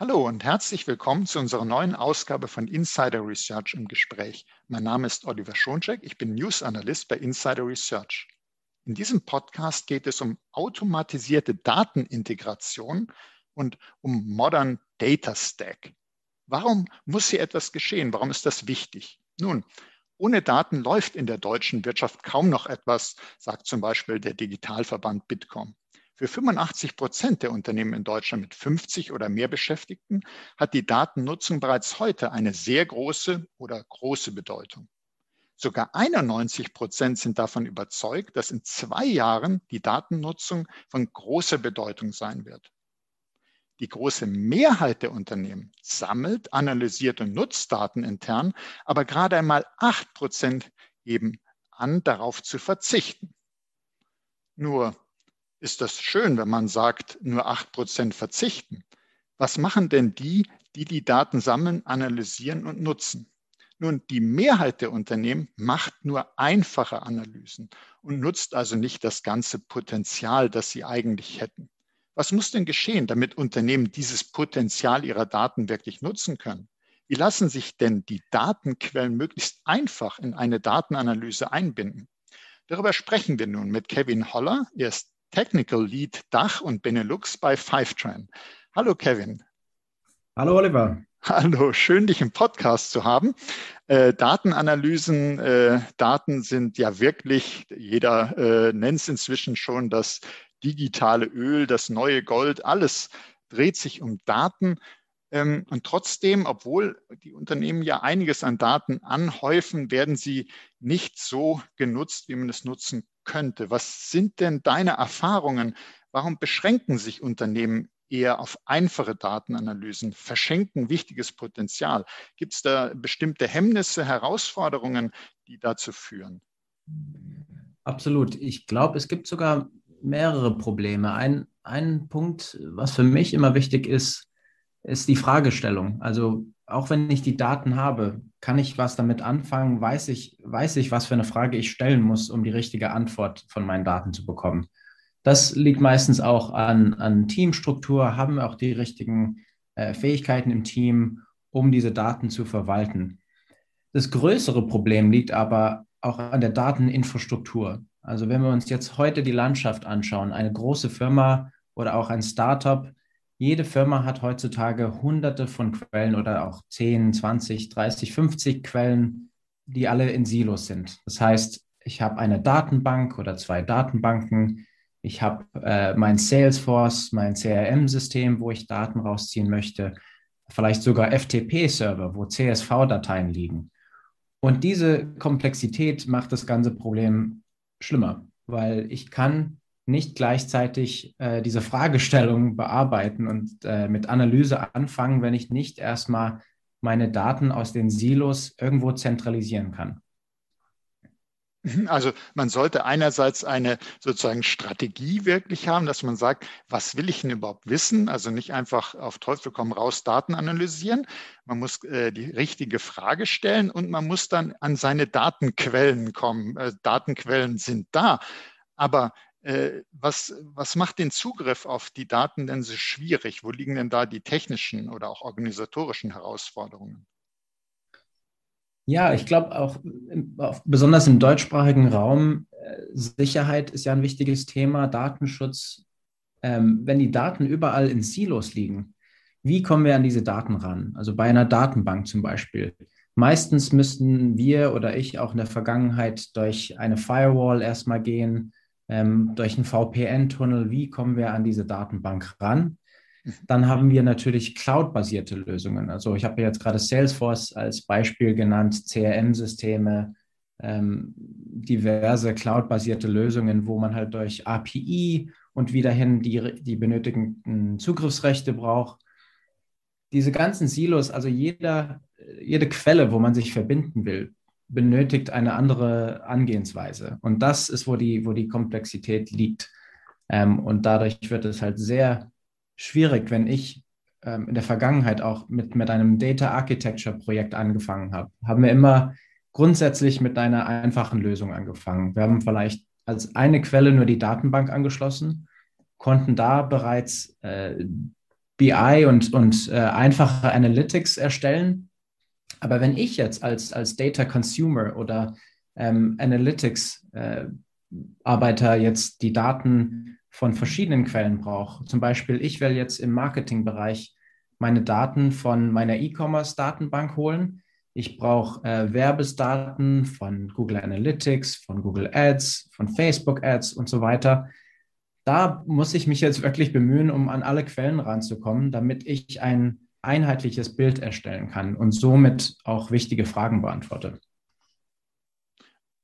Hallo und herzlich willkommen zu unserer neuen Ausgabe von Insider Research im Gespräch. Mein Name ist Oliver Schoncheck, ich bin News Analyst bei Insider Research. In diesem Podcast geht es um automatisierte Datenintegration und um Modern Data Stack. Warum muss hier etwas geschehen? Warum ist das wichtig? Nun, ohne Daten läuft in der deutschen Wirtschaft kaum noch etwas, sagt zum Beispiel der Digitalverband Bitkom. Für 85 Prozent der Unternehmen in Deutschland mit 50 oder mehr Beschäftigten hat die Datennutzung bereits heute eine sehr große oder große Bedeutung. Sogar 91 Prozent sind davon überzeugt, dass in zwei Jahren die Datennutzung von großer Bedeutung sein wird. Die große Mehrheit der Unternehmen sammelt, analysiert und nutzt Daten intern, aber gerade einmal 8 Prozent geben an, darauf zu verzichten. Nur ist das schön, wenn man sagt, nur 8 Prozent verzichten. Was machen denn die, die die Daten sammeln, analysieren und nutzen? Nun, die Mehrheit der Unternehmen macht nur einfache Analysen und nutzt also nicht das ganze Potenzial, das sie eigentlich hätten. Was muss denn geschehen, damit Unternehmen dieses Potenzial ihrer Daten wirklich nutzen können? Wie lassen sich denn die Datenquellen möglichst einfach in eine Datenanalyse einbinden? Darüber sprechen wir nun mit Kevin Holler. Er ist Technical Lead Dach und Benelux bei Fivetran. Hallo Kevin. Hallo Oliver. Hallo, schön dich im Podcast zu haben. Äh, Datenanalysen, äh, Daten sind ja wirklich, jeder äh, nennt es inzwischen schon das digitale Öl, das neue Gold, alles dreht sich um Daten. Ähm, und trotzdem, obwohl die Unternehmen ja einiges an Daten anhäufen, werden sie nicht so genutzt, wie man es nutzen könnte. Was sind denn deine Erfahrungen? Warum beschränken sich Unternehmen eher auf einfache Datenanalysen, verschenken wichtiges Potenzial? Gibt es da bestimmte Hemmnisse, Herausforderungen, die dazu führen? Absolut. Ich glaube, es gibt sogar mehrere Probleme. Ein, ein Punkt, was für mich immer wichtig ist, ist die Fragestellung. Also auch wenn ich die Daten habe, kann ich was damit anfangen? Weiß ich, weiß ich, was für eine Frage ich stellen muss, um die richtige Antwort von meinen Daten zu bekommen? Das liegt meistens auch an, an Teamstruktur, haben wir auch die richtigen äh, Fähigkeiten im Team, um diese Daten zu verwalten. Das größere Problem liegt aber auch an der Dateninfrastruktur. Also wenn wir uns jetzt heute die Landschaft anschauen, eine große Firma oder auch ein Startup, jede Firma hat heutzutage hunderte von Quellen oder auch 10, 20, 30, 50 Quellen, die alle in Silos sind. Das heißt, ich habe eine Datenbank oder zwei Datenbanken. Ich habe äh, mein Salesforce, mein CRM-System, wo ich Daten rausziehen möchte. Vielleicht sogar FTP-Server, wo CSV-Dateien liegen. Und diese Komplexität macht das ganze Problem schlimmer, weil ich kann nicht gleichzeitig äh, diese Fragestellung bearbeiten und äh, mit Analyse anfangen, wenn ich nicht erstmal meine Daten aus den Silos irgendwo zentralisieren kann. Also man sollte einerseits eine sozusagen Strategie wirklich haben, dass man sagt, was will ich denn überhaupt wissen? Also nicht einfach auf Teufel komm raus Daten analysieren. Man muss äh, die richtige Frage stellen und man muss dann an seine Datenquellen kommen. Äh, Datenquellen sind da. Aber was, was macht den Zugriff auf die Daten denn so schwierig? Wo liegen denn da die technischen oder auch organisatorischen Herausforderungen? Ja, ich glaube auch, besonders im deutschsprachigen Raum, äh, Sicherheit ist ja ein wichtiges Thema, Datenschutz. Ähm, wenn die Daten überall in Silos liegen, wie kommen wir an diese Daten ran? Also bei einer Datenbank zum Beispiel. Meistens müssten wir oder ich auch in der Vergangenheit durch eine Firewall erstmal gehen, ähm, durch einen VPN-Tunnel, wie kommen wir an diese Datenbank ran? Dann haben wir natürlich cloud-basierte Lösungen. Also ich habe jetzt gerade Salesforce als Beispiel genannt, CRM-Systeme, ähm, diverse cloud-basierte Lösungen, wo man halt durch API und wiederhin die, die benötigten Zugriffsrechte braucht. Diese ganzen Silos, also jeder, jede Quelle, wo man sich verbinden will, benötigt eine andere Angehensweise. Und das ist, wo die, wo die Komplexität liegt. Ähm, und dadurch wird es halt sehr schwierig, wenn ich ähm, in der Vergangenheit auch mit, mit einem Data Architecture Projekt angefangen habe. Haben wir immer grundsätzlich mit einer einfachen Lösung angefangen. Wir haben vielleicht als eine Quelle nur die Datenbank angeschlossen, konnten da bereits äh, BI und, und äh, einfache Analytics erstellen. Aber wenn ich jetzt als, als Data Consumer oder ähm, Analytics äh, Arbeiter jetzt die Daten von verschiedenen Quellen brauche, zum Beispiel ich will jetzt im Marketingbereich meine Daten von meiner E-Commerce-Datenbank holen. Ich brauche äh, Werbesdaten von Google Analytics, von Google Ads, von Facebook Ads und so weiter da muss ich mich jetzt wirklich bemühen, um an alle Quellen ranzukommen, damit ich ein einheitliches Bild erstellen kann und somit auch wichtige Fragen beantworte.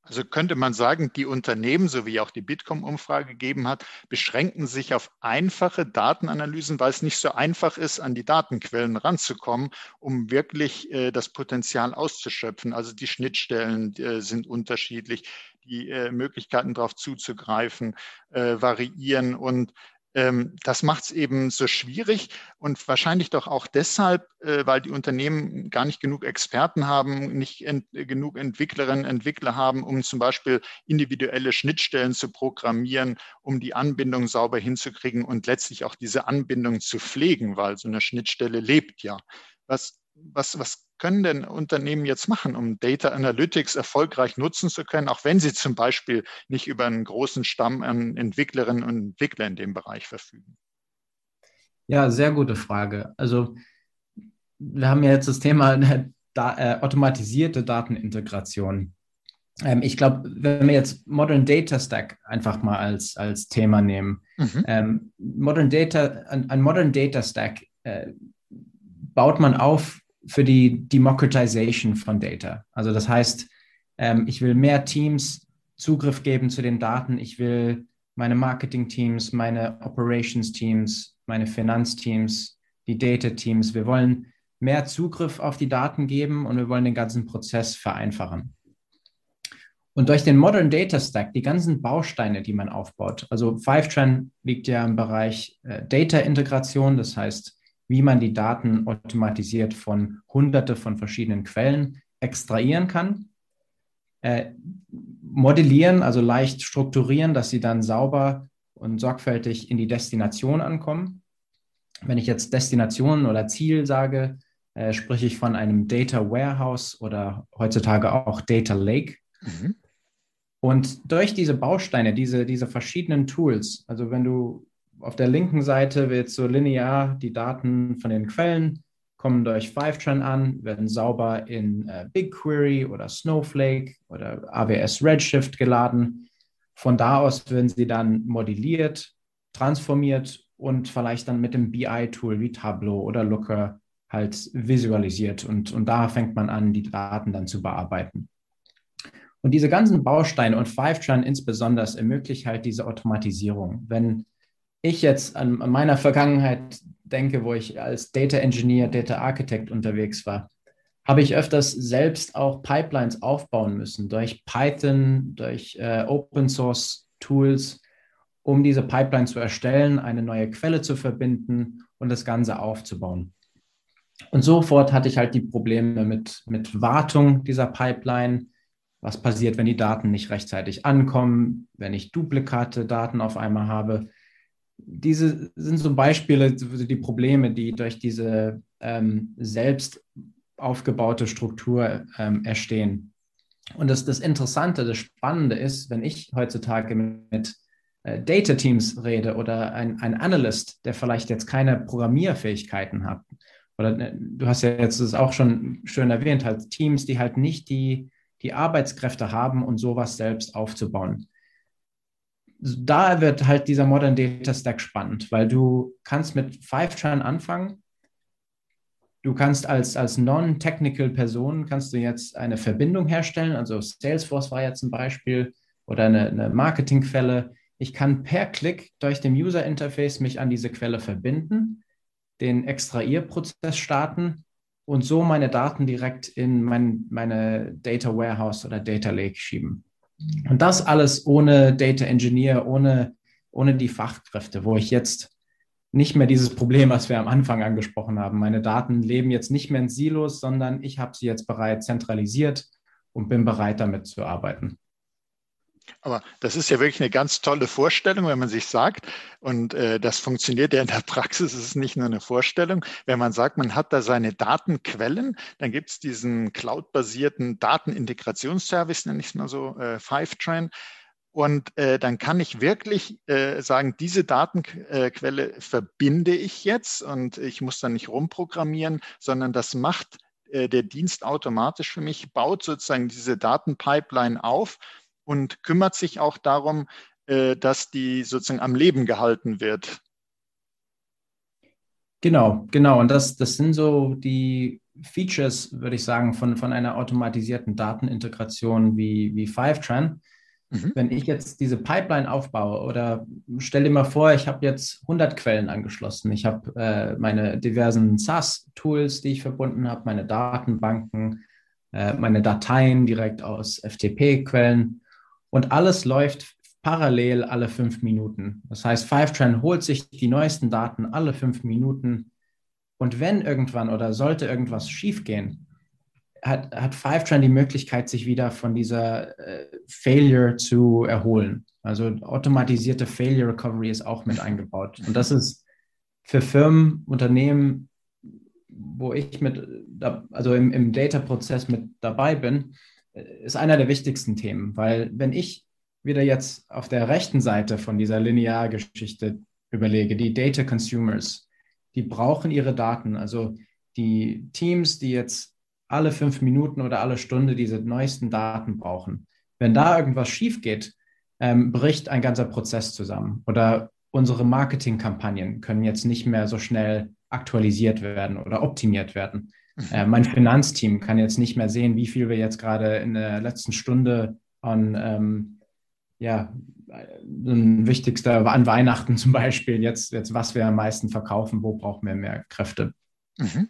Also könnte man sagen, die Unternehmen, so wie auch die Bitkom-Umfrage gegeben hat, beschränken sich auf einfache Datenanalysen, weil es nicht so einfach ist, an die Datenquellen ranzukommen, um wirklich äh, das Potenzial auszuschöpfen. Also die Schnittstellen äh, sind unterschiedlich, die äh, Möglichkeiten darauf zuzugreifen äh, variieren und das macht es eben so schwierig und wahrscheinlich doch auch deshalb, äh, weil die Unternehmen gar nicht genug Experten haben, nicht ent genug Entwicklerinnen und Entwickler haben, um zum Beispiel individuelle Schnittstellen zu programmieren, um die Anbindung sauber hinzukriegen und letztlich auch diese Anbindung zu pflegen, weil so eine Schnittstelle lebt ja. Was, was, was können denn Unternehmen jetzt machen, um Data Analytics erfolgreich nutzen zu können, auch wenn sie zum Beispiel nicht über einen großen Stamm an Entwicklerinnen und Entwicklern in dem Bereich verfügen? Ja, sehr gute Frage. Also wir haben ja jetzt das Thema da, äh, automatisierte Datenintegration. Ähm, ich glaube, wenn wir jetzt Modern Data Stack einfach mal als, als Thema nehmen, mhm. ähm, Modern Data, ein, ein Modern Data Stack äh, baut man auf für die Democratization von Data. Also das heißt, ähm, ich will mehr Teams Zugriff geben zu den Daten. Ich will meine Marketing-Teams, meine Operations-Teams, meine Finanzteams, die Data-Teams. Wir wollen mehr Zugriff auf die Daten geben und wir wollen den ganzen Prozess vereinfachen. Und durch den Modern Data Stack, die ganzen Bausteine, die man aufbaut, also Fivetran liegt ja im Bereich äh, Data-Integration, das heißt, wie man die Daten automatisiert von hunderte von verschiedenen Quellen extrahieren kann, äh, modellieren, also leicht strukturieren, dass sie dann sauber und sorgfältig in die Destination ankommen. Wenn ich jetzt Destination oder Ziel sage, äh, spreche ich von einem Data Warehouse oder heutzutage auch Data Lake. Mhm. Und durch diese Bausteine, diese, diese verschiedenen Tools, also wenn du auf der linken Seite wird so linear die Daten von den Quellen kommen durch Fivetran an, werden sauber in äh, BigQuery oder Snowflake oder AWS Redshift geladen. Von da aus werden sie dann modelliert, transformiert und vielleicht dann mit dem BI-Tool wie Tableau oder Looker halt visualisiert. Und, und da fängt man an, die Daten dann zu bearbeiten. Und diese ganzen Bausteine und Fivetran insbesondere ermöglicht halt diese Automatisierung. Wenn ich jetzt an, meiner Vergangenheit denke, wo ich als Data Engineer, Data Architect unterwegs war, habe ich öfters selbst auch Pipelines aufbauen müssen durch Python, durch äh, Open Source Tools, um diese Pipeline zu erstellen, eine neue Quelle zu verbinden und das Ganze aufzubauen. Und sofort hatte ich halt die Probleme mit, mit Wartung dieser Pipeline. Was passiert, wenn die Daten nicht rechtzeitig ankommen, wenn ich duplikate Daten auf einmal habe? Diese sind so Beispiele, die Probleme, die durch diese ähm, selbst aufgebaute Struktur ähm, entstehen. Und das, das Interessante, das Spannende ist, wenn ich heutzutage mit äh, Data Teams rede oder ein, ein Analyst, der vielleicht jetzt keine Programmierfähigkeiten hat, oder äh, du hast ja jetzt das auch schon schön erwähnt, halt Teams, die halt nicht die, die Arbeitskräfte haben, um sowas selbst aufzubauen da wird halt dieser Modern Data Stack spannend, weil du kannst mit Fivetran anfangen. Du kannst als, als non-technical Person kannst du jetzt eine Verbindung herstellen. Also Salesforce war jetzt ein Beispiel oder eine, eine Marketingquelle. Ich kann per Klick durch den User Interface mich an diese Quelle verbinden, den Extrahierprozess starten und so meine Daten direkt in mein, meine Data Warehouse oder Data Lake schieben. Und das alles ohne Data Engineer, ohne, ohne die Fachkräfte, wo ich jetzt nicht mehr dieses Problem, was wir am Anfang angesprochen haben. Meine Daten leben jetzt nicht mehr in Silos, sondern ich habe sie jetzt bereits zentralisiert und bin bereit, damit zu arbeiten. Aber das ist ja wirklich eine ganz tolle Vorstellung, wenn man sich sagt, und äh, das funktioniert ja in der Praxis, es ist nicht nur eine Vorstellung, wenn man sagt, man hat da seine Datenquellen, dann gibt es diesen cloud-basierten Datenintegrationsservice, nenne ich es mal so, äh, Fivetran, und äh, dann kann ich wirklich äh, sagen, diese Datenquelle verbinde ich jetzt und ich muss dann nicht rumprogrammieren, sondern das macht äh, der Dienst automatisch für mich, baut sozusagen diese Datenpipeline auf und kümmert sich auch darum, äh, dass die sozusagen am Leben gehalten wird. Genau, genau. Und das, das sind so die Features, würde ich sagen, von, von einer automatisierten Datenintegration wie, wie Fivetran. Mhm. Wenn ich jetzt diese Pipeline aufbaue oder stell dir mal vor, ich habe jetzt 100 Quellen angeschlossen. Ich habe äh, meine diversen SaaS-Tools, die ich verbunden habe, meine Datenbanken, äh, meine Dateien direkt aus FTP-Quellen und alles läuft parallel alle fünf Minuten. Das heißt, Fivetran holt sich die neuesten Daten alle fünf Minuten und wenn irgendwann oder sollte irgendwas schiefgehen, hat, hat Fivetran die Möglichkeit, sich wieder von dieser äh, Failure zu erholen. Also automatisierte Failure Recovery ist auch mit eingebaut. Und das ist für Firmen, Unternehmen, wo ich mit, also im, im Data-Prozess mit dabei bin, ist einer der wichtigsten Themen, weil wenn ich wieder jetzt auf der rechten Seite von dieser Lineargeschichte überlege, die Data Consumers, die brauchen ihre Daten, also die Teams, die jetzt alle fünf Minuten oder alle Stunde diese neuesten Daten brauchen. Wenn da irgendwas schief geht, ähm, bricht ein ganzer Prozess zusammen oder unsere Marketingkampagnen können jetzt nicht mehr so schnell aktualisiert werden oder optimiert werden. Äh, mein Finanzteam kann jetzt nicht mehr sehen, wie viel wir jetzt gerade in der letzten Stunde an, ähm, ja, ein wichtigster an Weihnachten zum Beispiel, jetzt, jetzt was wir am meisten verkaufen, wo brauchen wir mehr Kräfte. Mhm.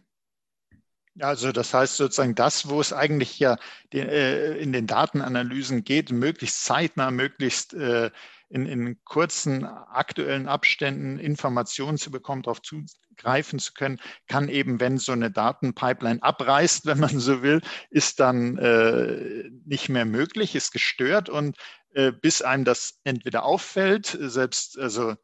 Also das heißt sozusagen das, wo es eigentlich ja äh, in den Datenanalysen geht, möglichst zeitnah, möglichst äh, in, in kurzen aktuellen Abständen Informationen zu bekommen, darauf zugreifen zu können, kann eben, wenn so eine Datenpipeline abreißt, wenn man so will, ist dann äh, nicht mehr möglich, ist gestört und bis einem das entweder auffällt, selbst also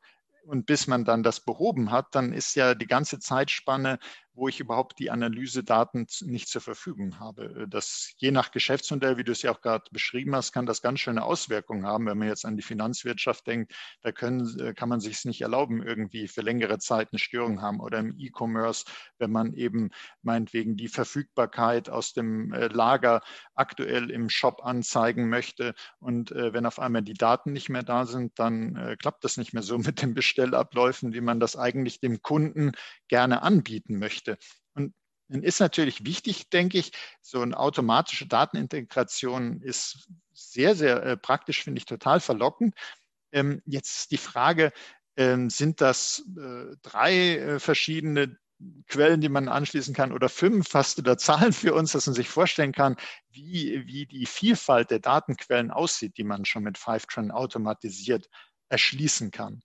und bis man dann das behoben hat, dann ist ja die ganze Zeitspanne wo ich überhaupt die Analysedaten nicht zur Verfügung habe. Das je nach Geschäftsmodell, wie du es ja auch gerade beschrieben hast, kann das ganz schöne Auswirkungen haben. Wenn man jetzt an die Finanzwirtschaft denkt, da können, äh, kann man sich es nicht erlauben, irgendwie für längere Zeit eine Störung haben. Oder im E-Commerce, wenn man eben meinetwegen die Verfügbarkeit aus dem äh, Lager aktuell im Shop anzeigen möchte. Und äh, wenn auf einmal die Daten nicht mehr da sind, dann klappt das nicht mehr so mit den Bestellabläufen, wie man das eigentlich dem Kunden gerne anbieten möchte möchte. Und dann ist natürlich wichtig, denke ich, so eine automatische Datenintegration ist sehr, sehr äh, praktisch, finde ich total verlockend. Ähm, jetzt die Frage, ähm, sind das äh, drei äh, verschiedene Quellen, die man anschließen kann oder fünf? Hast du da Zahlen für uns, dass man sich vorstellen kann, wie, wie die Vielfalt der Datenquellen aussieht, die man schon mit Fivetran automatisiert erschließen kann?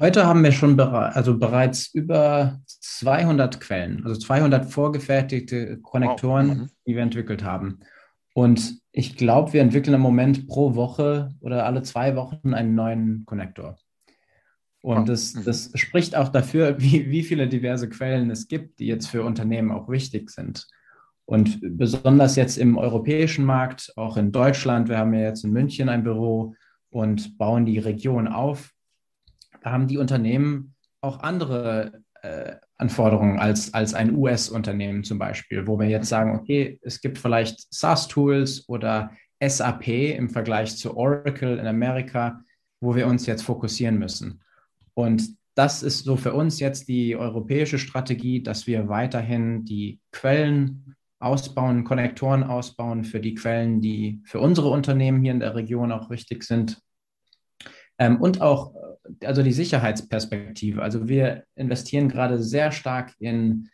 Heute haben wir schon bere also bereits über 200 Quellen, also 200 vorgefertigte Konnektoren, wow. mhm. die wir entwickelt haben. Und ich glaube, wir entwickeln im Moment pro Woche oder alle zwei Wochen einen neuen Konnektor. Und das, mhm. das spricht auch dafür, wie, wie viele diverse Quellen es gibt, die jetzt für Unternehmen auch wichtig sind. Und besonders jetzt im europäischen Markt, auch in Deutschland, wir haben ja jetzt in München ein Büro und bauen die Region auf haben die Unternehmen auch andere äh, Anforderungen als, als ein US-Unternehmen zum Beispiel, wo wir jetzt sagen, okay, es gibt vielleicht SaaS-Tools oder SAP im Vergleich zu Oracle in Amerika, wo wir uns jetzt fokussieren müssen. Und das ist so für uns jetzt die europäische Strategie, dass wir weiterhin die Quellen ausbauen, Konnektoren ausbauen für die Quellen, die für unsere Unternehmen hier in der Region auch wichtig sind. Ähm, und auch also die Sicherheitsperspektive. Also wir investieren gerade sehr stark in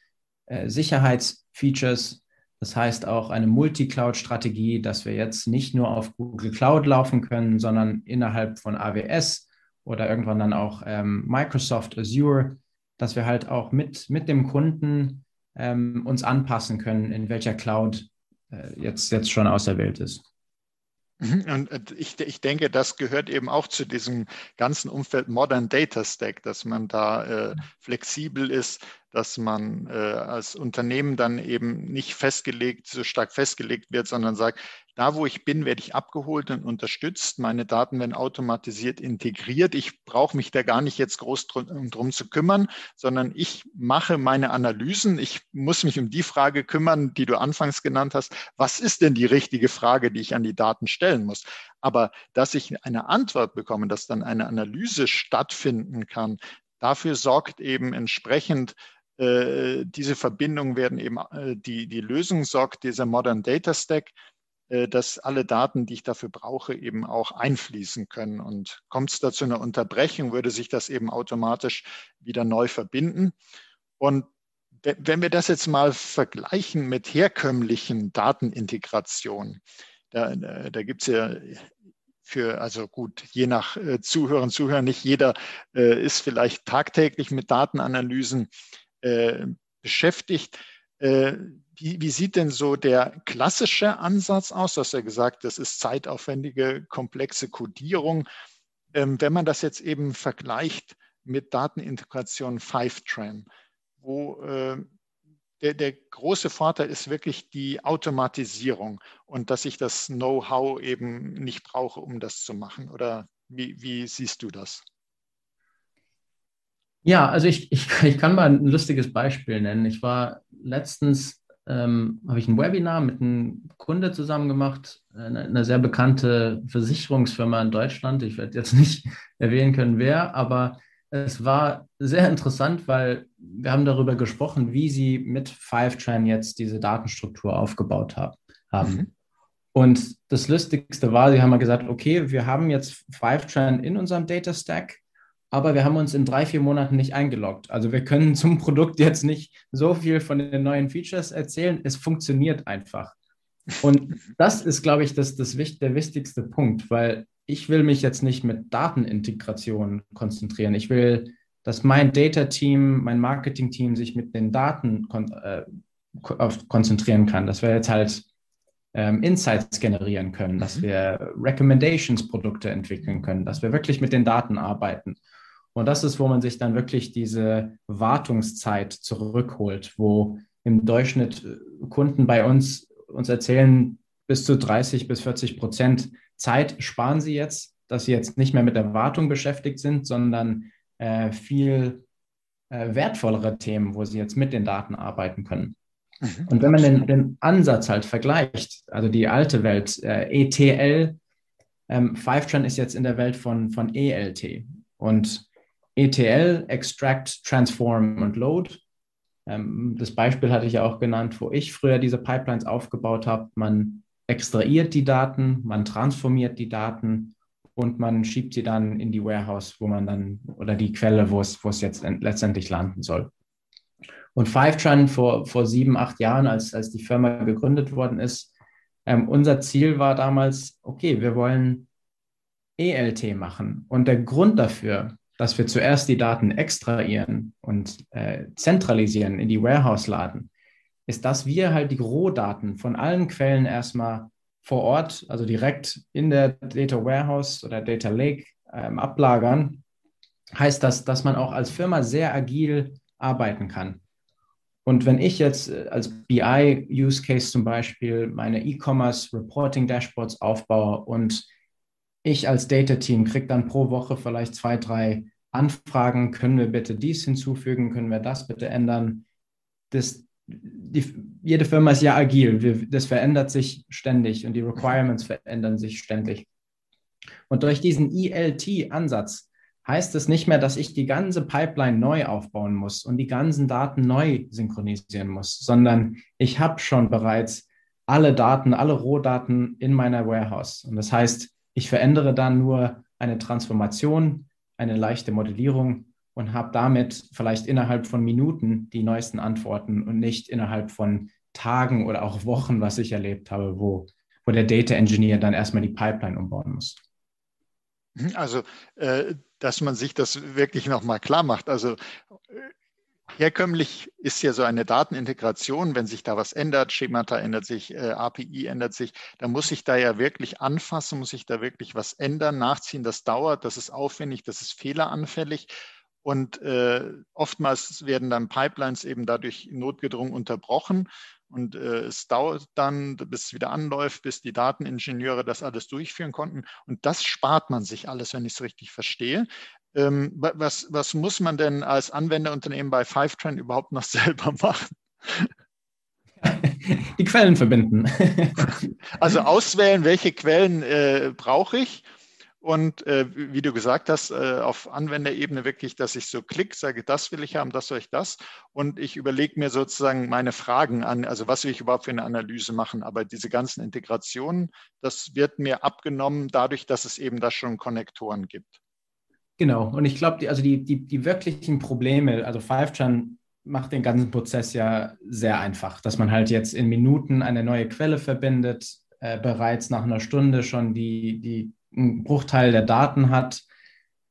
äh, Sicherheitsfeatures. Das heißt auch eine Multi-Cloud-Strategie, dass wir jetzt nicht nur auf Google Cloud laufen können, sondern innerhalb von AWS oder irgendwann dann auch ähm, Microsoft Azure, dass wir halt auch mit, mit dem Kunden ähm, uns anpassen können, in welcher Cloud äh, jetzt, jetzt schon auserwählt ist. Und ich, ich denke, das gehört eben auch zu diesem ganzen Umfeld Modern Data Stack, dass man da äh, flexibel ist, dass man äh, als Unternehmen dann eben nicht festgelegt, so stark festgelegt wird, sondern sagt, da wo ich bin, werde ich abgeholt und unterstützt. Meine Daten werden automatisiert integriert. Ich brauche mich da gar nicht jetzt groß drum, drum zu kümmern, sondern ich mache meine Analysen. Ich muss mich um die Frage kümmern, die du anfangs genannt hast. Was ist denn die richtige Frage, die ich an die Daten stellen muss? Aber dass ich eine Antwort bekomme, dass dann eine Analyse stattfinden kann, dafür sorgt eben entsprechend äh, diese Verbindungen werden eben, äh, die, die Lösung sorgt dieser Modern Data Stack, äh, dass alle Daten, die ich dafür brauche, eben auch einfließen können. Und kommt es da zu einer Unterbrechung, würde sich das eben automatisch wieder neu verbinden. Und wenn wir das jetzt mal vergleichen mit herkömmlichen Datenintegrationen, da, da gibt es ja für, also gut, je nach äh, Zuhörer Zuhörer, nicht jeder äh, ist vielleicht tagtäglich mit Datenanalysen äh, beschäftigt. Äh, wie, wie, sieht denn so der klassische Ansatz aus? Du hast ja gesagt, das ist zeitaufwendige, komplexe Codierung. Ähm, wenn man das jetzt eben vergleicht mit Datenintegration Fivetran, wo äh, der, der, große Vorteil ist wirklich die Automatisierung und dass ich das Know-how eben nicht brauche, um das zu machen. Oder wie, wie siehst du das? Ja, also ich, ich, ich kann mal ein lustiges Beispiel nennen. Ich war letztens, ähm, habe ich ein Webinar mit einem Kunde zusammen gemacht, eine, eine, sehr bekannte Versicherungsfirma in Deutschland. Ich werde jetzt nicht erwähnen können, wer, aber es war sehr interessant, weil wir haben darüber gesprochen, wie sie mit Fivetran jetzt diese Datenstruktur aufgebaut haben. Mhm. Und das Lustigste war, sie haben mal gesagt, okay, wir haben jetzt Fivetran in unserem Data Stack aber wir haben uns in drei, vier Monaten nicht eingeloggt. Also wir können zum Produkt jetzt nicht so viel von den neuen Features erzählen. Es funktioniert einfach. Und das ist, glaube ich, das, das, der wichtigste Punkt, weil ich will mich jetzt nicht mit Datenintegration konzentrieren. Ich will, dass mein Data-Team, mein Marketing-Team sich mit den Daten kon äh, konzentrieren kann, dass wir jetzt halt ähm, Insights generieren können, dass mhm. wir Recommendations-Produkte entwickeln können, dass wir wirklich mit den Daten arbeiten. Und das ist, wo man sich dann wirklich diese Wartungszeit zurückholt, wo im Durchschnitt äh, Kunden bei uns uns erzählen, bis zu 30 bis 40 Prozent Zeit sparen sie jetzt, dass sie jetzt nicht mehr mit der Wartung beschäftigt sind, sondern äh, viel äh, wertvollere Themen, wo sie jetzt mit den Daten arbeiten können. Mhm, Und wenn man den, den, Ansatz halt vergleicht, also die alte Welt, äh, ETL, ähm, Fivetran ist jetzt in der Welt von, von ELT. Und ETL, Extract, Transform und Load. Ähm, das Beispiel hatte ich ja auch genannt, wo ich früher diese Pipelines aufgebaut habe. Man extrahiert die Daten, man transformiert die Daten und man schiebt sie dann in die Warehouse, wo man dann, oder die Quelle, wo es, wo es jetzt letztendlich landen soll. Und Fivetran vor, vor sieben, acht Jahren, als, als die Firma gegründet worden ist, ähm, unser Ziel war damals, okay, wir wollen ELT machen. Und der Grund dafür dass wir zuerst die Daten extrahieren und äh, zentralisieren, in die Warehouse laden, ist, dass wir halt die Rohdaten von allen Quellen erstmal vor Ort, also direkt in der Data Warehouse oder Data Lake ähm, ablagern, heißt das, dass man auch als Firma sehr agil arbeiten kann. Und wenn ich jetzt äh, als BI-Use Case zum Beispiel meine E-Commerce Reporting Dashboards aufbaue und ich als Data Team kriege dann pro Woche vielleicht zwei, drei Anfragen, können wir bitte dies hinzufügen, können wir das bitte ändern. Das, die, jede Firma ist ja agil, wir, das verändert sich ständig und die Requirements verändern sich ständig. Und durch diesen ELT-Ansatz heißt es nicht mehr, dass ich die ganze Pipeline neu aufbauen muss und die ganzen Daten neu synchronisieren muss, sondern ich habe schon bereits alle Daten, alle Rohdaten in meiner Warehouse. Und das heißt, ich verändere dann nur eine Transformation, eine leichte Modellierung und habe damit vielleicht innerhalb von Minuten die neuesten Antworten und nicht innerhalb von Tagen oder auch Wochen, was ich erlebt habe, wo, wo der Data Engineer dann erstmal die Pipeline umbauen muss. Also, äh, dass man sich das wirklich nochmal klar macht. Also, Herkömmlich ist ja so eine Datenintegration, wenn sich da was ändert, Schemata ändert sich, äh, API ändert sich, dann muss ich da ja wirklich anfassen, muss ich da wirklich was ändern, nachziehen. Das dauert, das ist aufwendig, das ist fehleranfällig. Und äh, oftmals werden dann Pipelines eben dadurch notgedrungen unterbrochen. Und äh, es dauert dann, bis es wieder anläuft, bis die Dateningenieure das alles durchführen konnten. Und das spart man sich alles, wenn ich es richtig verstehe. Ähm, was, was muss man denn als Anwenderunternehmen bei Fivetran überhaupt noch selber machen? Die Quellen verbinden. Also auswählen, welche Quellen äh, brauche ich und äh, wie du gesagt hast, äh, auf Anwenderebene wirklich, dass ich so klick, sage, das will ich haben, das soll ich das. Und ich überlege mir sozusagen meine Fragen an, also was will ich überhaupt für eine Analyse machen. Aber diese ganzen Integrationen, das wird mir abgenommen dadurch, dass es eben da schon Konnektoren gibt. Genau. Und ich glaube, die, also die, die, die wirklichen Probleme, also Fivetran macht den ganzen Prozess ja sehr einfach, dass man halt jetzt in Minuten eine neue Quelle verbindet, äh, bereits nach einer Stunde schon die, die einen Bruchteil der Daten hat.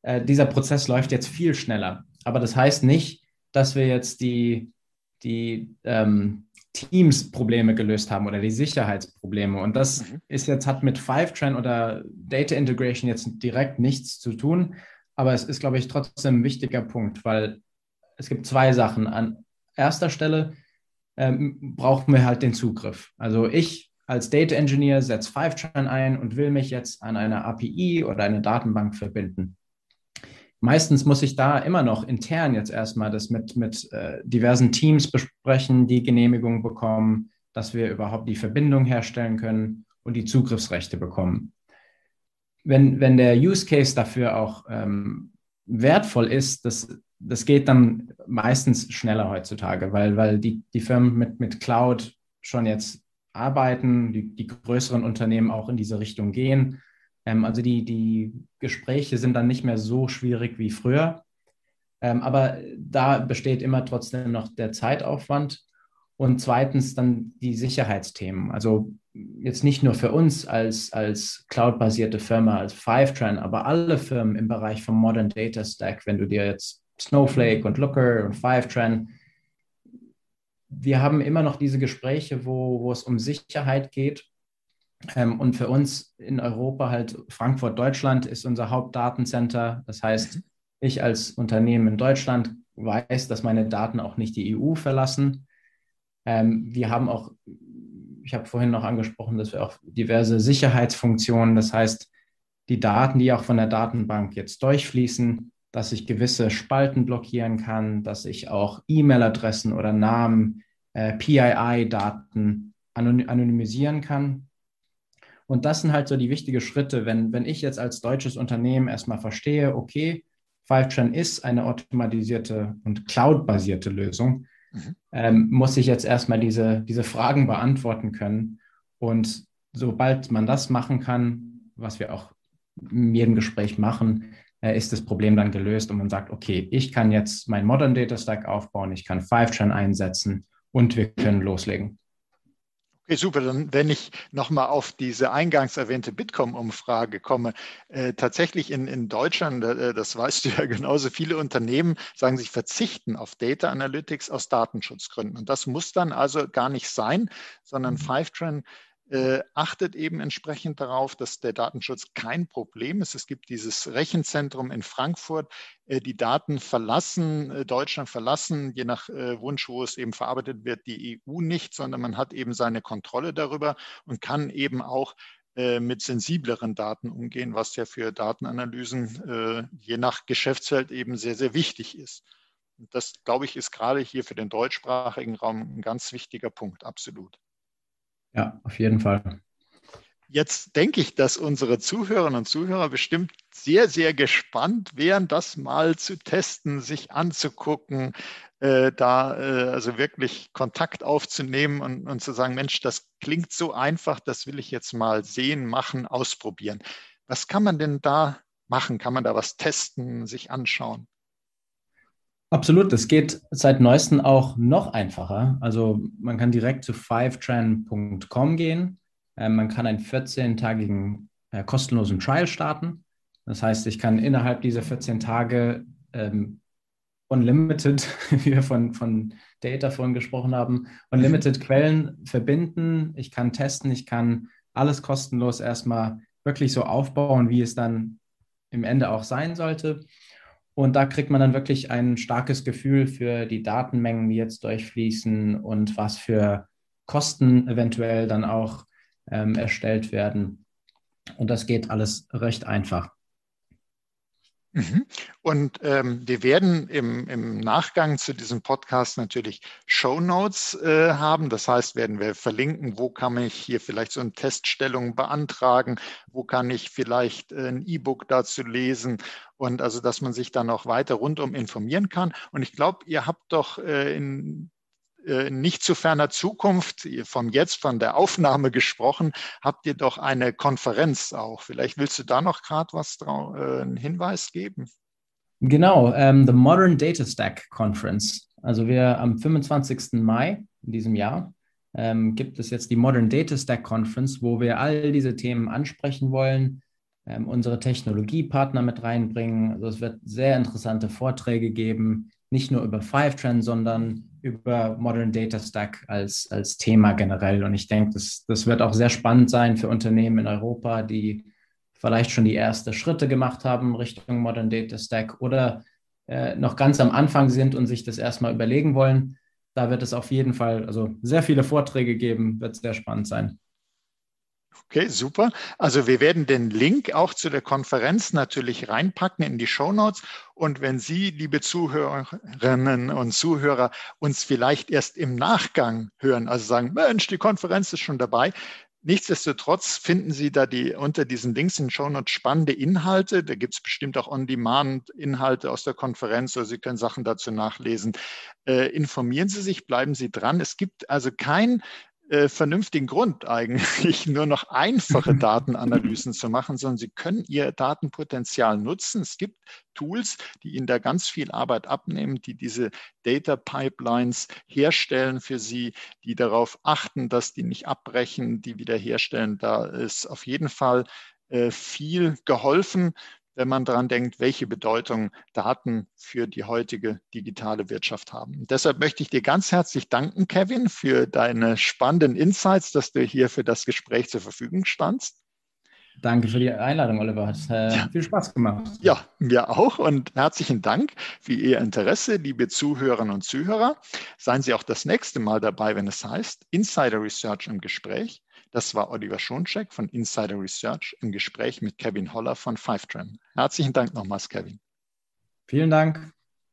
Äh, dieser Prozess läuft jetzt viel schneller. Aber das heißt nicht, dass wir jetzt die, die ähm, Teams-Probleme gelöst haben oder die Sicherheitsprobleme. Und das mhm. ist jetzt, hat mit Fivetran oder Data Integration jetzt direkt nichts zu tun. Aber es ist, glaube ich, trotzdem ein wichtiger Punkt, weil es gibt zwei Sachen. An erster Stelle ähm, brauchen wir halt den Zugriff. Also ich als Data Engineer setze Fivetran ein und will mich jetzt an eine API oder eine Datenbank verbinden. Meistens muss ich da immer noch intern jetzt erstmal das mit, mit äh, diversen Teams besprechen, die Genehmigung bekommen, dass wir überhaupt die Verbindung herstellen können und die Zugriffsrechte bekommen. Wenn, wenn der Use Case dafür auch ähm, wertvoll ist, das, das geht dann meistens schneller heutzutage, weil, weil die, die Firmen mit, mit Cloud schon jetzt arbeiten, die, die größeren Unternehmen auch in diese Richtung gehen. Ähm, also die, die Gespräche sind dann nicht mehr so schwierig wie früher. Ähm, aber da besteht immer trotzdem noch der Zeitaufwand. Und zweitens dann die Sicherheitsthemen. Also jetzt nicht nur für uns als, als cloud-basierte Firma, als Fivetran, aber alle Firmen im Bereich vom Modern Data Stack, wenn du dir jetzt Snowflake und Looker und Fivetran wir haben immer noch diese Gespräche, wo, wo es um Sicherheit geht. Ähm, und für uns in Europa halt Frankfurt, Deutschland ist unser Hauptdatencenter. Das heißt, ich als Unternehmen in Deutschland weiß, dass meine Daten auch nicht die EU verlassen. Ähm, wir haben auch, ich habe vorhin noch angesprochen, dass wir auch diverse Sicherheitsfunktionen, das heißt, die Daten, die auch von der Datenbank jetzt durchfließen, dass ich gewisse Spalten blockieren kann, dass ich auch E-Mail-Adressen oder Namen, äh, PII-Daten anonymisieren kann. Und das sind halt so die wichtigen Schritte, wenn, wenn ich jetzt als deutsches Unternehmen erstmal verstehe, okay, Fivetran ist eine automatisierte und cloud-basierte Lösung, mhm. ähm, muss ich jetzt erstmal diese, diese Fragen beantworten können. Und sobald man das machen kann, was wir auch in jedem Gespräch machen, äh, ist das Problem dann gelöst und man sagt, okay, ich kann jetzt mein Modern Data Stack aufbauen, ich kann Fivetran einsetzen und wir können loslegen. Okay, super. Dann, wenn ich nochmal auf diese eingangs erwähnte Bitkom-Umfrage komme, äh, tatsächlich in, in Deutschland, äh, das weißt du ja genauso, viele Unternehmen sagen, sie verzichten auf Data Analytics aus Datenschutzgründen. Und das muss dann also gar nicht sein, sondern mhm. Fivetran äh, achtet eben entsprechend darauf, dass der Datenschutz kein Problem ist. Es gibt dieses Rechenzentrum in Frankfurt, äh, die Daten verlassen, äh, Deutschland verlassen, je nach äh, Wunsch, wo es eben verarbeitet wird, die EU nicht, sondern man hat eben seine Kontrolle darüber und kann eben auch mit sensibleren Daten umgehen, was ja für Datenanalysen je nach Geschäftsfeld eben sehr, sehr wichtig ist. Das, glaube ich, ist gerade hier für den deutschsprachigen Raum ein ganz wichtiger Punkt, absolut. Ja, auf jeden Fall. Jetzt denke ich, dass unsere Zuhörerinnen und Zuhörer bestimmt sehr, sehr gespannt wären, das mal zu testen, sich anzugucken, äh, da äh, also wirklich Kontakt aufzunehmen und, und zu sagen, Mensch, das klingt so einfach, das will ich jetzt mal sehen, machen, ausprobieren. Was kann man denn da machen? Kann man da was testen, sich anschauen? Absolut, das geht seit neuestem auch noch einfacher. Also man kann direkt zu fivetran.com gehen. Äh, man kann einen 14-tagigen äh, kostenlosen Trial starten. Das heißt, ich kann innerhalb dieser 14 Tage ähm, Unlimited, wie wir von, von Data vorhin gesprochen haben, Unlimited Quellen verbinden. Ich kann testen, ich kann alles kostenlos erstmal wirklich so aufbauen, wie es dann im Ende auch sein sollte. Und da kriegt man dann wirklich ein starkes Gefühl für die Datenmengen, die jetzt durchfließen und was für Kosten eventuell dann auch ähm, erstellt werden. Und das geht alles recht einfach. Mhm. Und ähm, wir werden im, im, Nachgang zu diesem Podcast natürlich Show Notes äh, haben. Das heißt, werden wir verlinken, wo kann ich hier vielleicht so eine Teststellung beantragen, wo kann ich vielleicht äh, ein E-Book dazu lesen und also, dass man sich dann auch weiter rundum informieren kann. Und ich glaube, ihr habt doch äh, in nicht zu ferner Zukunft, vom Jetzt, von der Aufnahme gesprochen, habt ihr doch eine Konferenz auch. Vielleicht willst du da noch gerade was drauf, äh, einen Hinweis geben? Genau, ähm, The Modern Data Stack Conference. Also wir am 25. Mai in diesem Jahr ähm, gibt es jetzt die Modern Data Stack Conference, wo wir all diese Themen ansprechen wollen, ähm, unsere Technologiepartner mit reinbringen. Also es wird sehr interessante Vorträge geben, nicht nur über Fivetran, sondern über Modern Data Stack als, als Thema generell. Und ich denke, das, das wird auch sehr spannend sein für Unternehmen in Europa, die vielleicht schon die ersten Schritte gemacht haben Richtung Modern Data Stack oder äh, noch ganz am Anfang sind und sich das erstmal überlegen wollen. Da wird es auf jeden Fall also sehr viele Vorträge geben, wird sehr spannend sein. Okay, super. Also wir werden den Link auch zu der Konferenz natürlich reinpacken in die Show Notes. Und wenn Sie, liebe Zuhörerinnen und Zuhörer, uns vielleicht erst im Nachgang hören, also sagen, Mensch, die Konferenz ist schon dabei. Nichtsdestotrotz finden Sie da die unter diesen Links in Show Notes spannende Inhalte. Da gibt es bestimmt auch On-Demand-Inhalte aus der Konferenz oder Sie können Sachen dazu nachlesen. Äh, informieren Sie sich, bleiben Sie dran. Es gibt also kein äh, vernünftigen Grund eigentlich, nur noch einfache Datenanalysen zu machen, sondern Sie können Ihr Datenpotenzial nutzen. Es gibt Tools, die Ihnen da ganz viel Arbeit abnehmen, die diese Data Pipelines herstellen für Sie, die darauf achten, dass die nicht abbrechen, die wiederherstellen. Da ist auf jeden Fall äh, viel geholfen wenn man daran denkt, welche Bedeutung Daten für die heutige digitale Wirtschaft haben. Und deshalb möchte ich dir ganz herzlich danken, Kevin, für deine spannenden Insights, dass du hier für das Gespräch zur Verfügung standst. Danke für die Einladung, Oliver. Hat äh, ja. viel Spaß gemacht. Ja, mir auch. Und herzlichen Dank für Ihr Interesse, liebe Zuhörerinnen und Zuhörer. Seien Sie auch das nächste Mal dabei, wenn es heißt Insider Research im Gespräch. Das war Oliver Schoncheck von Insider Research im Gespräch mit Kevin Holler von Fivetran. Herzlichen Dank nochmals, Kevin. Vielen Dank.